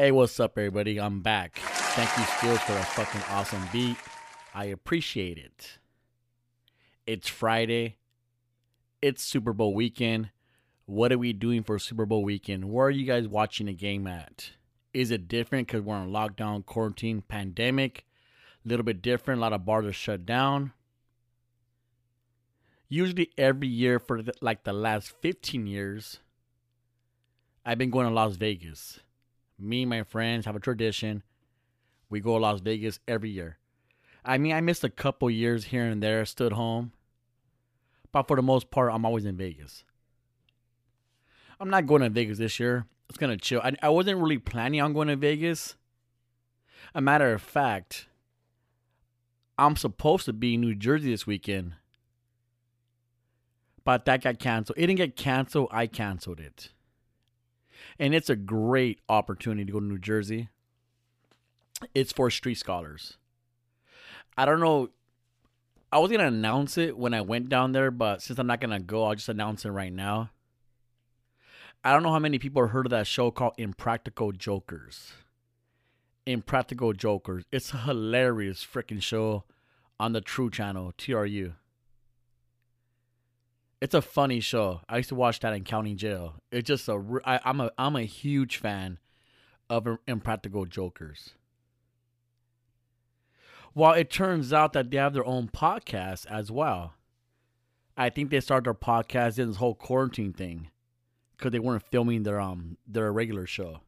Hey, what's up, everybody? I'm back. Thank you, Skills, for a fucking awesome beat. I appreciate it. It's Friday. It's Super Bowl weekend. What are we doing for Super Bowl weekend? Where are you guys watching the game at? Is it different because we're on lockdown, quarantine, pandemic? A little bit different. A lot of bars are shut down. Usually, every year for the, like the last 15 years, I've been going to Las Vegas. Me and my friends have a tradition. We go to Las Vegas every year. I mean, I missed a couple years here and there, stood home. But for the most part, I'm always in Vegas. I'm not going to Vegas this year. It's going to chill. I, I wasn't really planning on going to Vegas. A matter of fact, I'm supposed to be in New Jersey this weekend. But that got canceled. It didn't get canceled, I canceled it. And it's a great opportunity to go to New Jersey. It's for street scholars. I don't know. I was gonna announce it when I went down there, but since I'm not gonna go, I'll just announce it right now. I don't know how many people have heard of that show called Impractical Jokers. Impractical Jokers. It's a hilarious freaking show on the True Channel, TRU. It's a funny show. I used to watch that in county jail. It's just a. I, I'm a. I'm a huge fan of Impractical Jokers. Well, it turns out that they have their own podcast as well. I think they started their podcast in this whole quarantine thing because they weren't filming their um their regular show.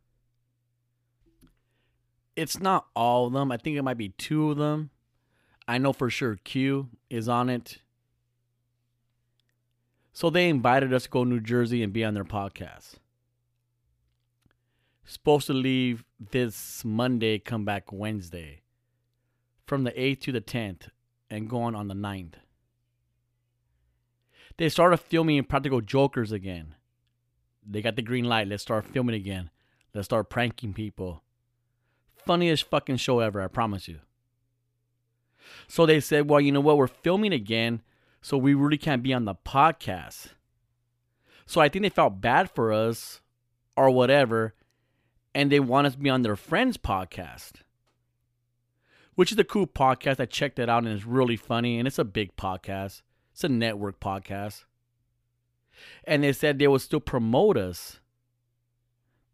It's not all of them. I think it might be two of them. I know for sure Q is on it. So they invited us to go to New Jersey and be on their podcast. Supposed to leave this Monday, come back Wednesday. From the 8th to the 10th and going on the 9th. They started filming Practical Jokers again. They got the green light. Let's start filming again. Let's start pranking people. Funniest fucking show ever, I promise you. So they said, well, you know what? We're filming again so we really can't be on the podcast. So I think they felt bad for us or whatever, and they want us to be on their friend's podcast, which is a cool podcast. I checked it out and it's really funny, and it's a big podcast. It's a network podcast. And they said they would still promote us.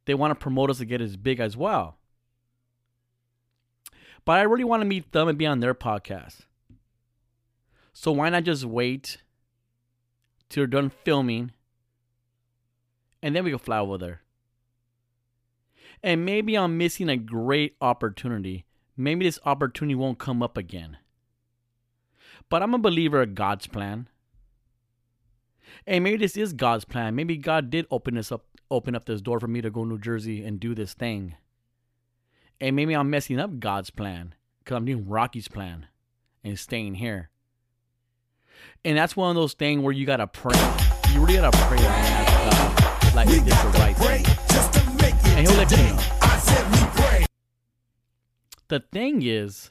They want to promote us to get as big as well. But I really want to meet them and be on their podcast. So why not just wait till they're done filming and then we can fly over there? And maybe I'm missing a great opportunity. Maybe this opportunity won't come up again. But I'm a believer of God's plan. And maybe this is God's plan. Maybe God did open this up open up this door for me to go to New Jersey and do this thing. And maybe I'm messing up God's plan because I'm doing Rocky's plan and staying here. And that's one of those things where you gotta pray. You really gotta pray ask God, like, is this the right thing? And He'll let you know. The thing is,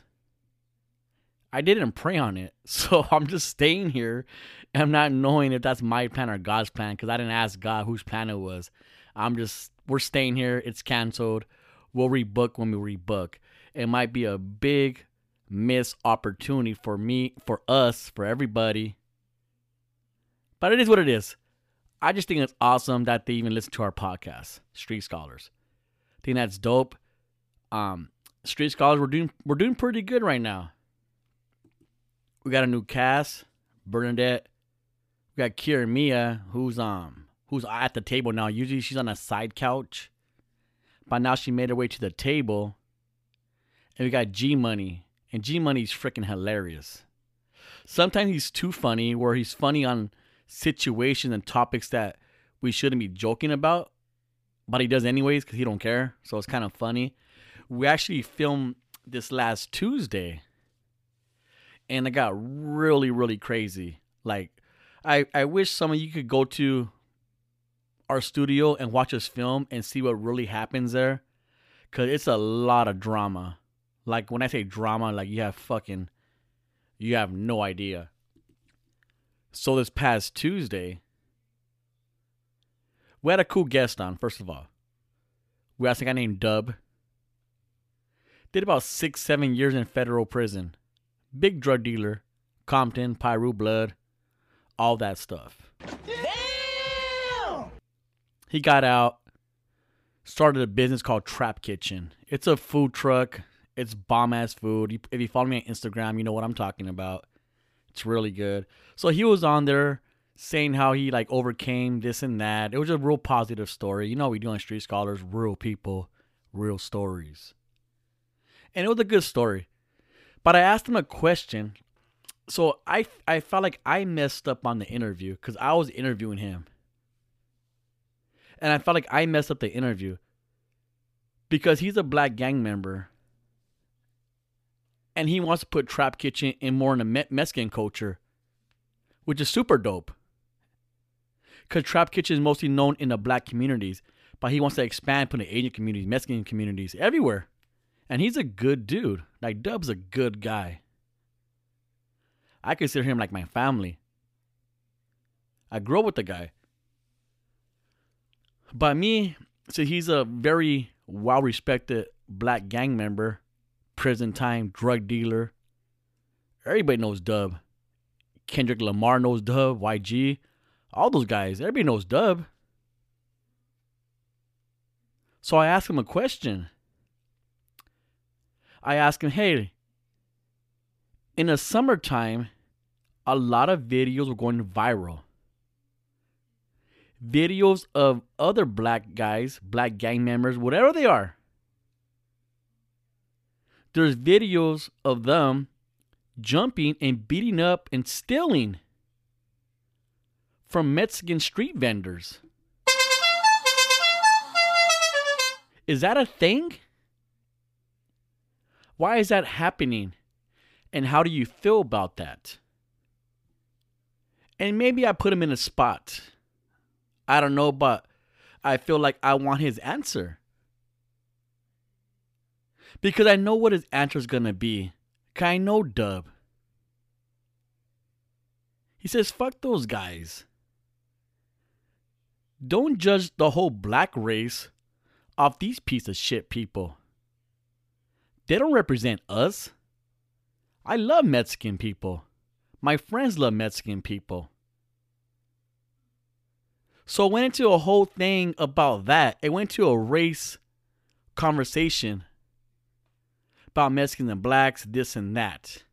I didn't pray on it, so I'm just staying here. And I'm not knowing if that's my plan or God's plan because I didn't ask God whose plan it was. I'm just, we're staying here. It's canceled. We'll rebook when we rebook. It might be a big miss opportunity for me, for us, for everybody. But it is what it is. I just think it's awesome that they even listen to our podcast, Street Scholars. I think that's dope. Um, Street Scholars, we're doing we're doing pretty good right now. We got a new cast, Bernadette. We got Kira Mia, who's um who's at the table now. Usually she's on a side couch, but now she made her way to the table. And we got G Money, and G Money's freaking hilarious. Sometimes he's too funny, where he's funny on situations and topics that we shouldn't be joking about, but he does anyways because he don't care. So it's kind of funny. We actually filmed this last Tuesday, and it got really, really crazy. Like, I I wish some of you could go to our studio and watch us film and see what really happens there, cause it's a lot of drama. Like when I say drama, like you have fucking, you have no idea. So this past Tuesday, we had a cool guest on. First of all, we asked a guy named Dub. Did about six, seven years in federal prison. Big drug dealer. Compton, Piru blood, all that stuff. Damn! He got out, started a business called Trap Kitchen. It's a food truck. It's bomb ass food. If you follow me on Instagram, you know what I'm talking about. It's really good. So he was on there saying how he like overcame this and that. It was a real positive story. You know, we do on Street Scholars, real people, real stories. And it was a good story. But I asked him a question so I I felt like I messed up on the interview because I was interviewing him, and I felt like I messed up the interview because he's a black gang member, and he wants to put Trap Kitchen in more in the Mexican culture, which is super dope. Because Trap Kitchen is mostly known in the black communities, but he wants to expand, put in Asian communities, Mexican communities, everywhere. And he's a good dude. Like Dub's a good guy. I consider him like my family. I grew up with the guy. But me, so he's a very well respected black gang member, prison time, drug dealer. Everybody knows Dub. Kendrick Lamar knows Dub, YG, all those guys. Everybody knows Dub. So I asked him a question. I asked him, hey, in the summertime, a lot of videos were going viral. Videos of other black guys, black gang members, whatever they are. There's videos of them jumping and beating up and stealing from Mexican street vendors. Is that a thing? Why is that happening? And how do you feel about that? And maybe I put him in a spot. I don't know, but I feel like I want his answer. Because I know what his answer is going to be. I know Dub. He says, fuck those guys. Don't judge the whole black race off these piece of shit people. They don't represent us. I love Mexican people. My friends love Mexican people. So it went into a whole thing about that. It went to a race conversation about Mexicans and blacks, this and that.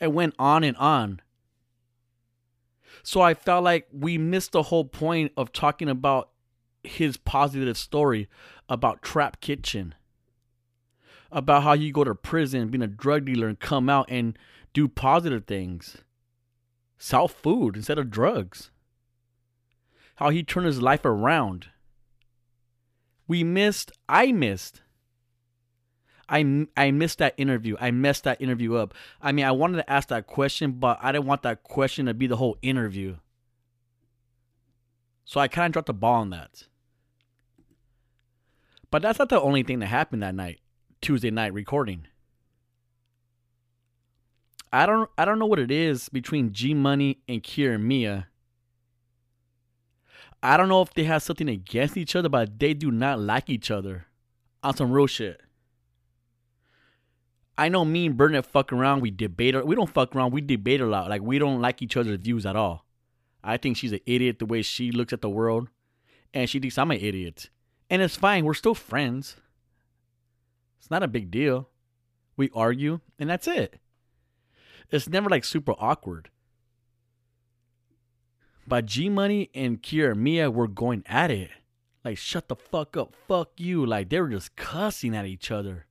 It went on and on. So I felt like we missed the whole point of talking about his positive story about Trap Kitchen. About how you go to prison, being a drug dealer, and come out and do positive things. Sell food instead of drugs. How he turned his life around. We missed, I missed. I, I missed that interview. I messed that interview up. I mean, I wanted to ask that question, but I didn't want that question to be the whole interview. So I kind of dropped the ball on that. But that's not the only thing that happened that night, Tuesday night recording. I don't I don't know what it is between G Money and Kira Mia. I don't know if they have something against each other, but they do not like each other. On some real shit. I know me and Burnett fuck around. We debate. We don't fuck around. We debate a lot. Like we don't like each other's views at all. I think she's an idiot the way she looks at the world, and she thinks I'm an idiot. And it's fine. We're still friends. It's not a big deal. We argue, and that's it. It's never like super awkward. But G Money and Kira Mia were going at it. Like, shut the fuck up, fuck you. Like, they were just cussing at each other.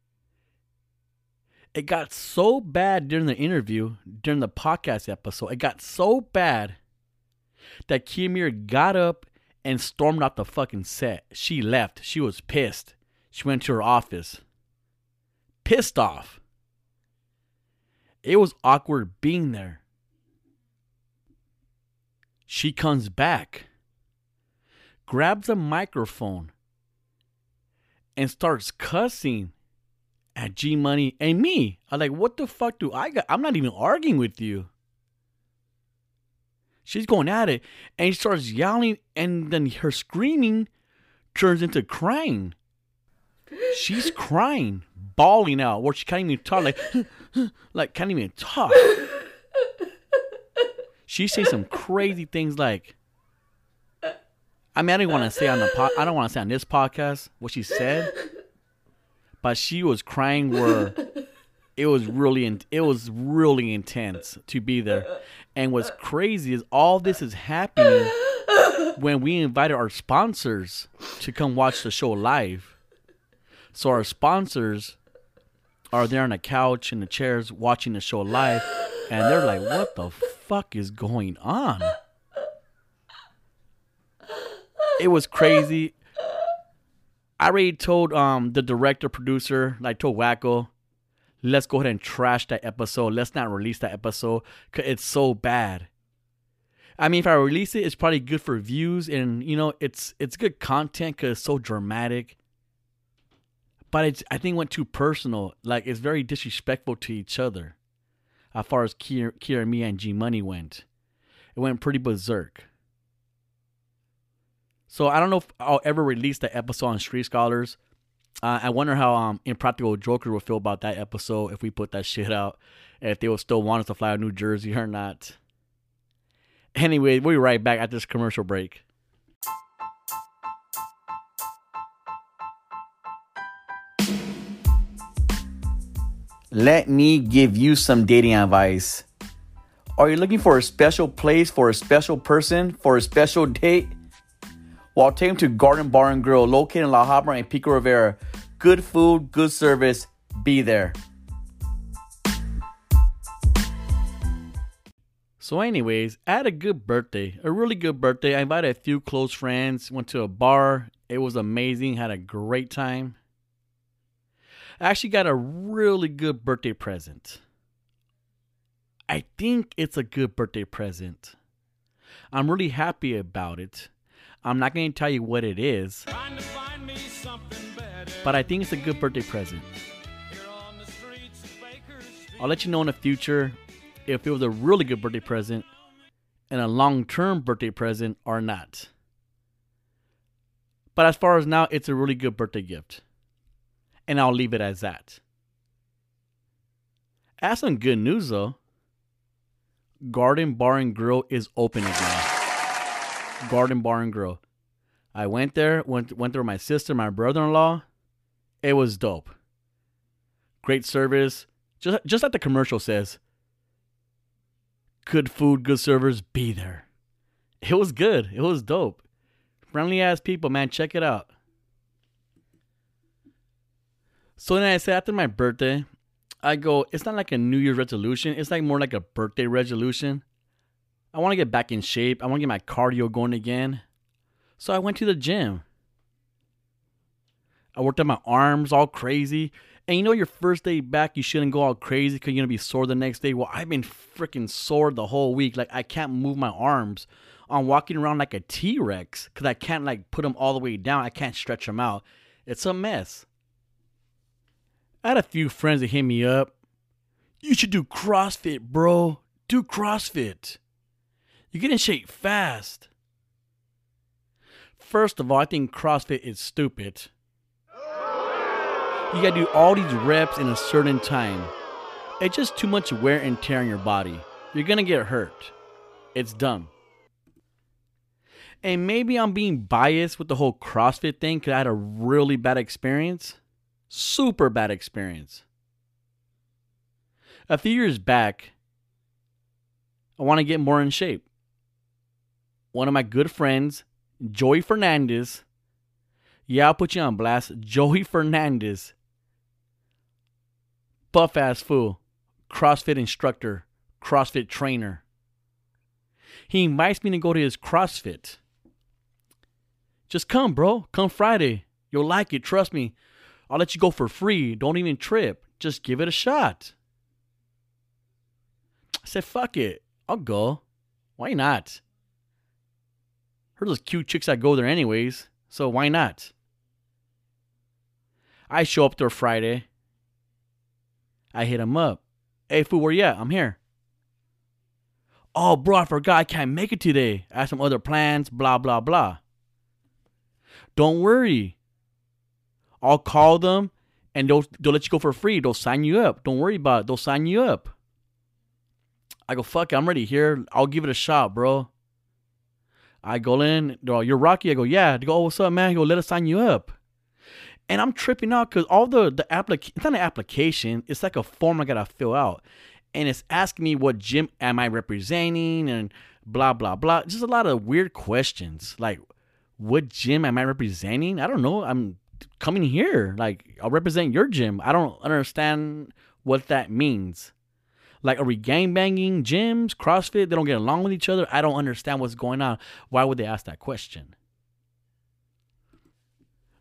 It got so bad during the interview, during the podcast episode, it got so bad that Kimir got up and stormed out the fucking set. She left. She was pissed. She went to her office. Pissed off. It was awkward being there. She comes back, grabs a microphone, and starts cussing at G Money and me. I'm like, what the fuck do I got? I'm not even arguing with you. She's going at it and she starts yelling, and then her screaming turns into crying. She's crying, bawling out, where she can't even talk, like, like can't even talk. She says some crazy things like, I mean, I don't want to say on the po- I don't want to say on this podcast what she said, but she was crying where it was really in- it was really intense to be there. And what's crazy is all this is happening when we invited our sponsors to come watch the show live. So our sponsors are there on the couch in the chairs watching the show live, and they're like, "What the fuck is going on?" It was crazy. I already told um the director producer, like told Wacko, let's go ahead and trash that episode. Let's not release that episode because it's so bad. I mean, if I release it, it's probably good for views, and you know, it's it's good content because it's so dramatic. But it's I think it went too personal. Like it's very disrespectful to each other, as far as Kier, Kier me and G Money went. It went pretty berserk. So I don't know if I'll ever release the episode on Street Scholars. Uh, I wonder how um Impractical Joker will feel about that episode if we put that shit out, if they will still want us to fly to New Jersey or not. Anyway, we'll be right back at this commercial break. Let me give you some dating advice. Are you looking for a special place for a special person for a special date? Take them to Garden Bar and Grill, located in La Habra and Pico Rivera. Good food, good service. Be there. So, anyways, I had a good birthday, a really good birthday. I invited a few close friends, went to a bar. It was amazing, had a great time. I actually got a really good birthday present. I think it's a good birthday present. I'm really happy about it. I'm not going to tell you what it is, but I think it's a good birthday present. I'll let you know in the future if it was a really good birthday present and a long term birthday present or not. But as far as now, it's a really good birthday gift. And I'll leave it as that. As some good news though. Garden Bar and Grill is open again. Garden Bar and Grill. I went there, went went there with my sister, my brother-in-law. It was dope. Great service. Just just like the commercial says. Good food, good servers, be there. It was good. It was dope. Friendly ass people, man. Check it out. So then I said after my birthday, I go, it's not like a New Year's resolution. It's like more like a birthday resolution. I want to get back in shape. I want to get my cardio going again. So I went to the gym. I worked out my arms all crazy. And you know, your first day back, you shouldn't go all crazy because you're going to be sore the next day. Well, I've been freaking sore the whole week. Like, I can't move my arms. I'm walking around like a T Rex because I can't, like, put them all the way down. I can't stretch them out. It's a mess. I had a few friends that hit me up. You should do CrossFit, bro. Do CrossFit. You get in shape fast. First of all, I think CrossFit is stupid. You gotta do all these reps in a certain time. It's just too much wear and tear on your body. You're gonna get hurt. It's dumb. And maybe I'm being biased with the whole CrossFit thing because I had a really bad experience. Super bad experience. A few years back, I want to get more in shape. One of my good friends, Joey Fernandez, yeah, I'll put you on blast. Joey Fernandez, buff ass fool, CrossFit instructor, CrossFit trainer. He invites me to go to his CrossFit. Just come, bro. Come Friday. You'll like it. Trust me. I'll let you go for free. Don't even trip. Just give it a shot. I said, fuck it. I'll go. Why not? Heard those cute chicks that go there anyways, so why not? I show up there Friday. I hit him up. Hey, fool, where you at? I'm here. Oh, bro, I forgot I can't make it today. I have some other plans, blah, blah, blah. Don't worry. I'll call them and they'll they'll let you go for free. They'll sign you up. Don't worry about it. They'll sign you up. I go, fuck I'm ready here. I'll give it a shot, bro. I go in, they're all, you're Rocky. I go, yeah. They go, oh, what's up, man? I go, let us sign you up. And I'm tripping out because all the the applic it's not an application, it's like a form I gotta fill out. And it's asking me what gym am I representing and blah blah blah. Just a lot of weird questions. Like, what gym am I representing? I don't know. I'm coming here. Like, I'll represent your gym. I don't understand what that means. Like, are we gangbanging gyms, CrossFit? They don't get along with each other. I don't understand what's going on. Why would they ask that question?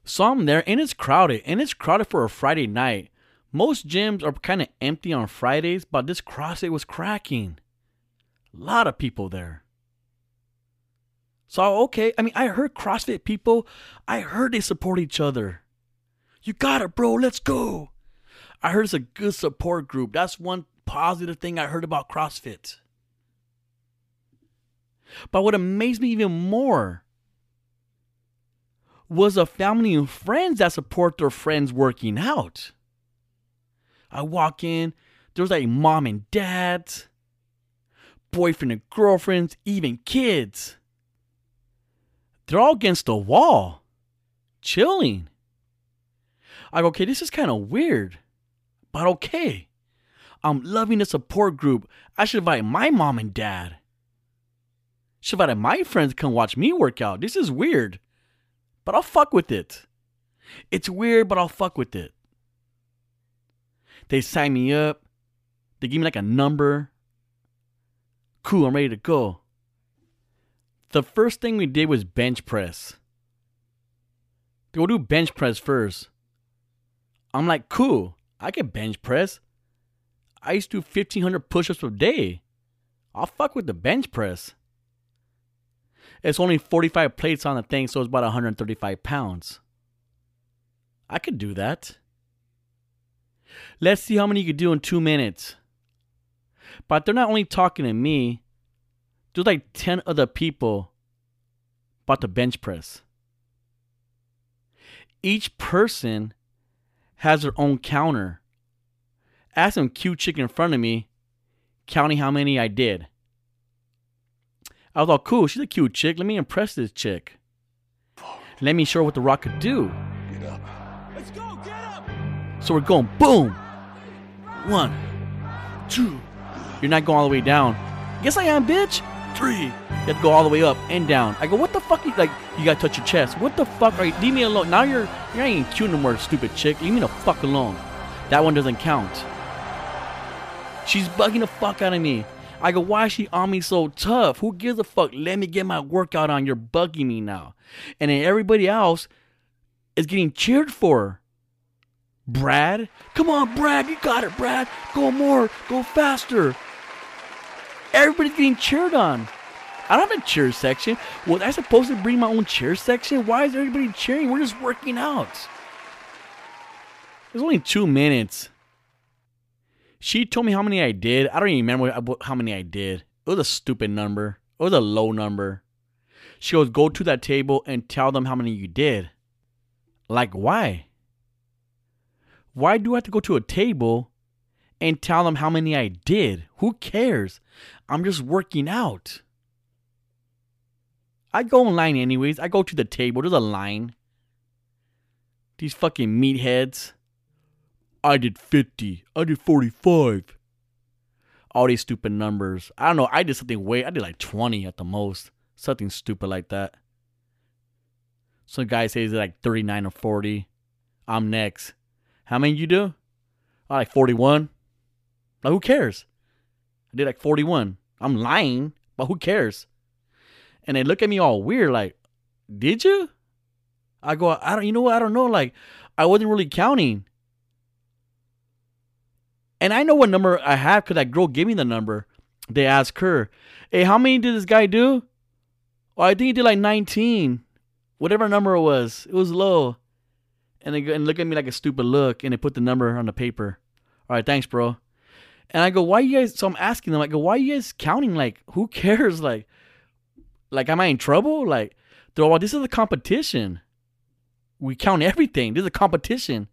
So I'm there, and it's crowded, and it's crowded for a Friday night. Most gyms are kind of empty on Fridays, but this CrossFit was cracking. A lot of people there. So okay, I mean, I heard CrossFit people, I heard they support each other. You got it, bro. Let's go. I heard it's a good support group. That's one positive thing I heard about CrossFit. But what amazed me even more was a family and friends that support their friends working out. I walk in, there's like mom and dad, boyfriend and girlfriends, even kids. They're all against the wall, chilling. I go, okay, this is kind of weird, but okay. I'm loving the support group. I should invite my mom and dad. Should invite my friends come watch me work out. This is weird, but I'll fuck with it. It's weird, but I'll fuck with it. They sign me up. They give me like a number. Cool, I'm ready to go. The first thing we did was bench press. They will do bench press first. I'm like, cool, I can bench press. I used to do 1,500 push ups a day. I'll fuck with the bench press. It's only 45 plates on the thing, so it's about 135 pounds. I could do that. Let's see how many you could do in two minutes. But they're not only talking to me, there's like 10 other people about the bench press. Each person has their own counter. I had some cute chick in front of me counting how many I did. I was all cool. She's a cute chick. Let me impress this chick. Let me show her what the rock could do. Let's go, get up! So we're going boom. One, two. You're not going all the way down. Yes, I am, bitch. Three. You have to go all the way up and down. I go, what the fuck? You, like, you gotta touch your chest. What the fuck are you? Leave me alone. Now you're you're not even cute no more, stupid chick. Leave me the fuck alone. That one doesn't count. She's bugging the fuck out of me. I go, why is she on me so tough? Who gives a fuck? Let me get my workout on. You're bugging me now. And then everybody else is getting cheered for. Brad, come on, Brad, you got it, Brad. Go more, go faster. Everybody's getting cheered on. I don't have a cheer section. Was I supposed to bring my own cheer section? Why is everybody cheering? We're just working out. Was only two minutes. She told me how many I did. I don't even remember how many I did. It was a stupid number. It was a low number. She goes, go to that table and tell them how many you did. Like, why? Why do I have to go to a table and tell them how many I did? Who cares? I'm just working out. I go online anyways. I go to the table. There's a line. These fucking meatheads. I did 50. I did 45. All these stupid numbers. I don't know. I did something way. I did like 20 at the most. Something stupid like that. Some guy says like 39 or 40. I'm next. How many you do? I like 41. Like, who cares? I did like 41. I'm lying, but who cares? And they look at me all weird, like, did you? I go, I don't, you know what? I don't know. Like, I wasn't really counting. And I know what number I have because that girl gave me the number. They asked her, hey, how many did this guy do? Oh, I think he did like 19. Whatever number it was, it was low. And they and look at me like a stupid look and they put the number on the paper. All right, thanks, bro. And I go, why you guys? So I'm asking them, I go, why you guys counting? Like, who cares? Like, like, am I in trouble? Like, they're all, this is a competition. We count everything. This is a competition.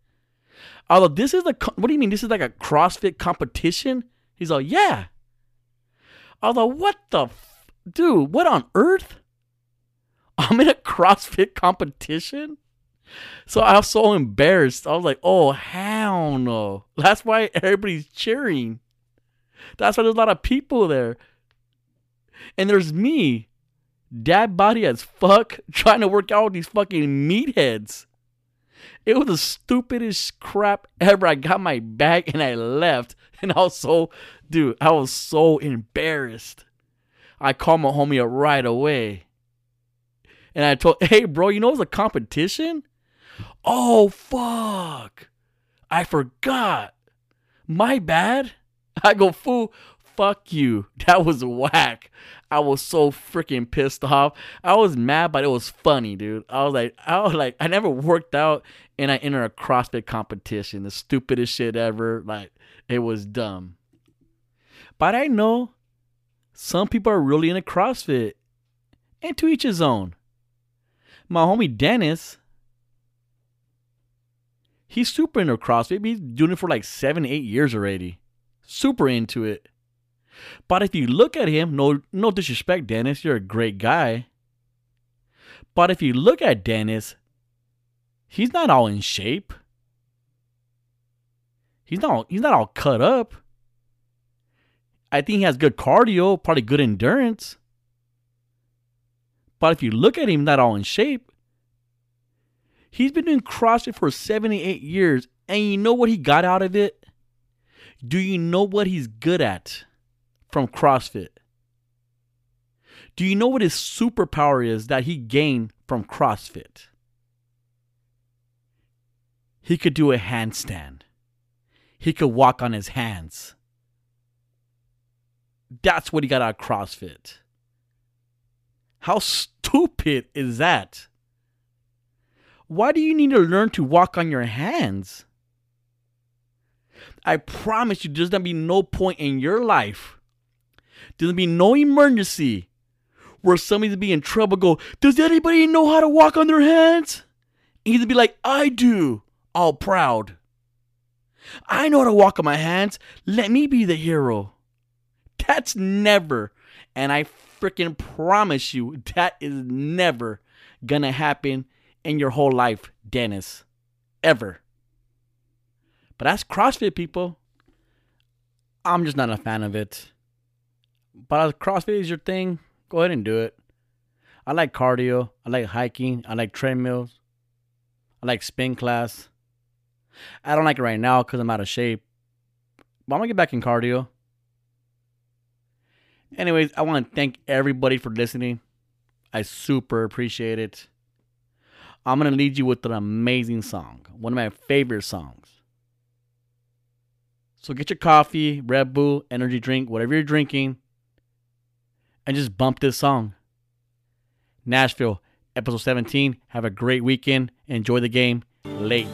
Although this is co- what do you mean? This is like a CrossFit competition? He's like, yeah. Although, what the, f- dude? What on earth? I'm in a CrossFit competition. So I was so embarrassed. I was like, oh, hell no. That's why everybody's cheering. That's why there's a lot of people there. And there's me, dad body as fuck, trying to work out with these fucking meatheads. It was the stupidest crap ever. I got my bag and I left. And I was so, dude, I was so embarrassed. I called my homie up right away. And I told, hey, bro, you know it's a competition? Oh, fuck. I forgot. My bad. I go, fool, fuck you. That was whack. I was so freaking pissed off. I was mad, but it was funny, dude. I was like, I was like, I never worked out and I entered a CrossFit competition. The stupidest shit ever. Like, it was dumb. But I know some people are really into CrossFit. And to each his own. My homie Dennis, he's super into CrossFit. He's doing it for like seven, eight years already. Super into it. But if you look at him, no no disrespect, Dennis, you're a great guy. But if you look at Dennis, he's not all in shape. He's not he's not all cut up. I think he has good cardio, probably good endurance. But if you look at him, not all in shape. He's been doing CrossFit for 78 years, and you know what he got out of it? Do you know what he's good at? From CrossFit? Do you know what his superpower is that he gained from CrossFit? He could do a handstand. He could walk on his hands. That's what he got out of CrossFit. How stupid is that? Why do you need to learn to walk on your hands? I promise you, there's gonna be no point in your life there's be no emergency where somebody's be in trouble. Go, does anybody know how to walk on their hands? And he'd be like, I do, all proud. I know how to walk on my hands. Let me be the hero. That's never, and I freaking promise you, that is never gonna happen in your whole life, Dennis. Ever. But that's CrossFit, people. I'm just not a fan of it. But CrossFit is your thing, go ahead and do it. I like cardio. I like hiking. I like treadmills. I like spin class. I don't like it right now because I'm out of shape. But I'm going to get back in cardio. Anyways, I want to thank everybody for listening. I super appreciate it. I'm going to lead you with an amazing song, one of my favorite songs. So get your coffee, Red Bull, energy drink, whatever you're drinking and just bump this song. Nashville, episode 17. Have a great weekend. Enjoy the game. Late.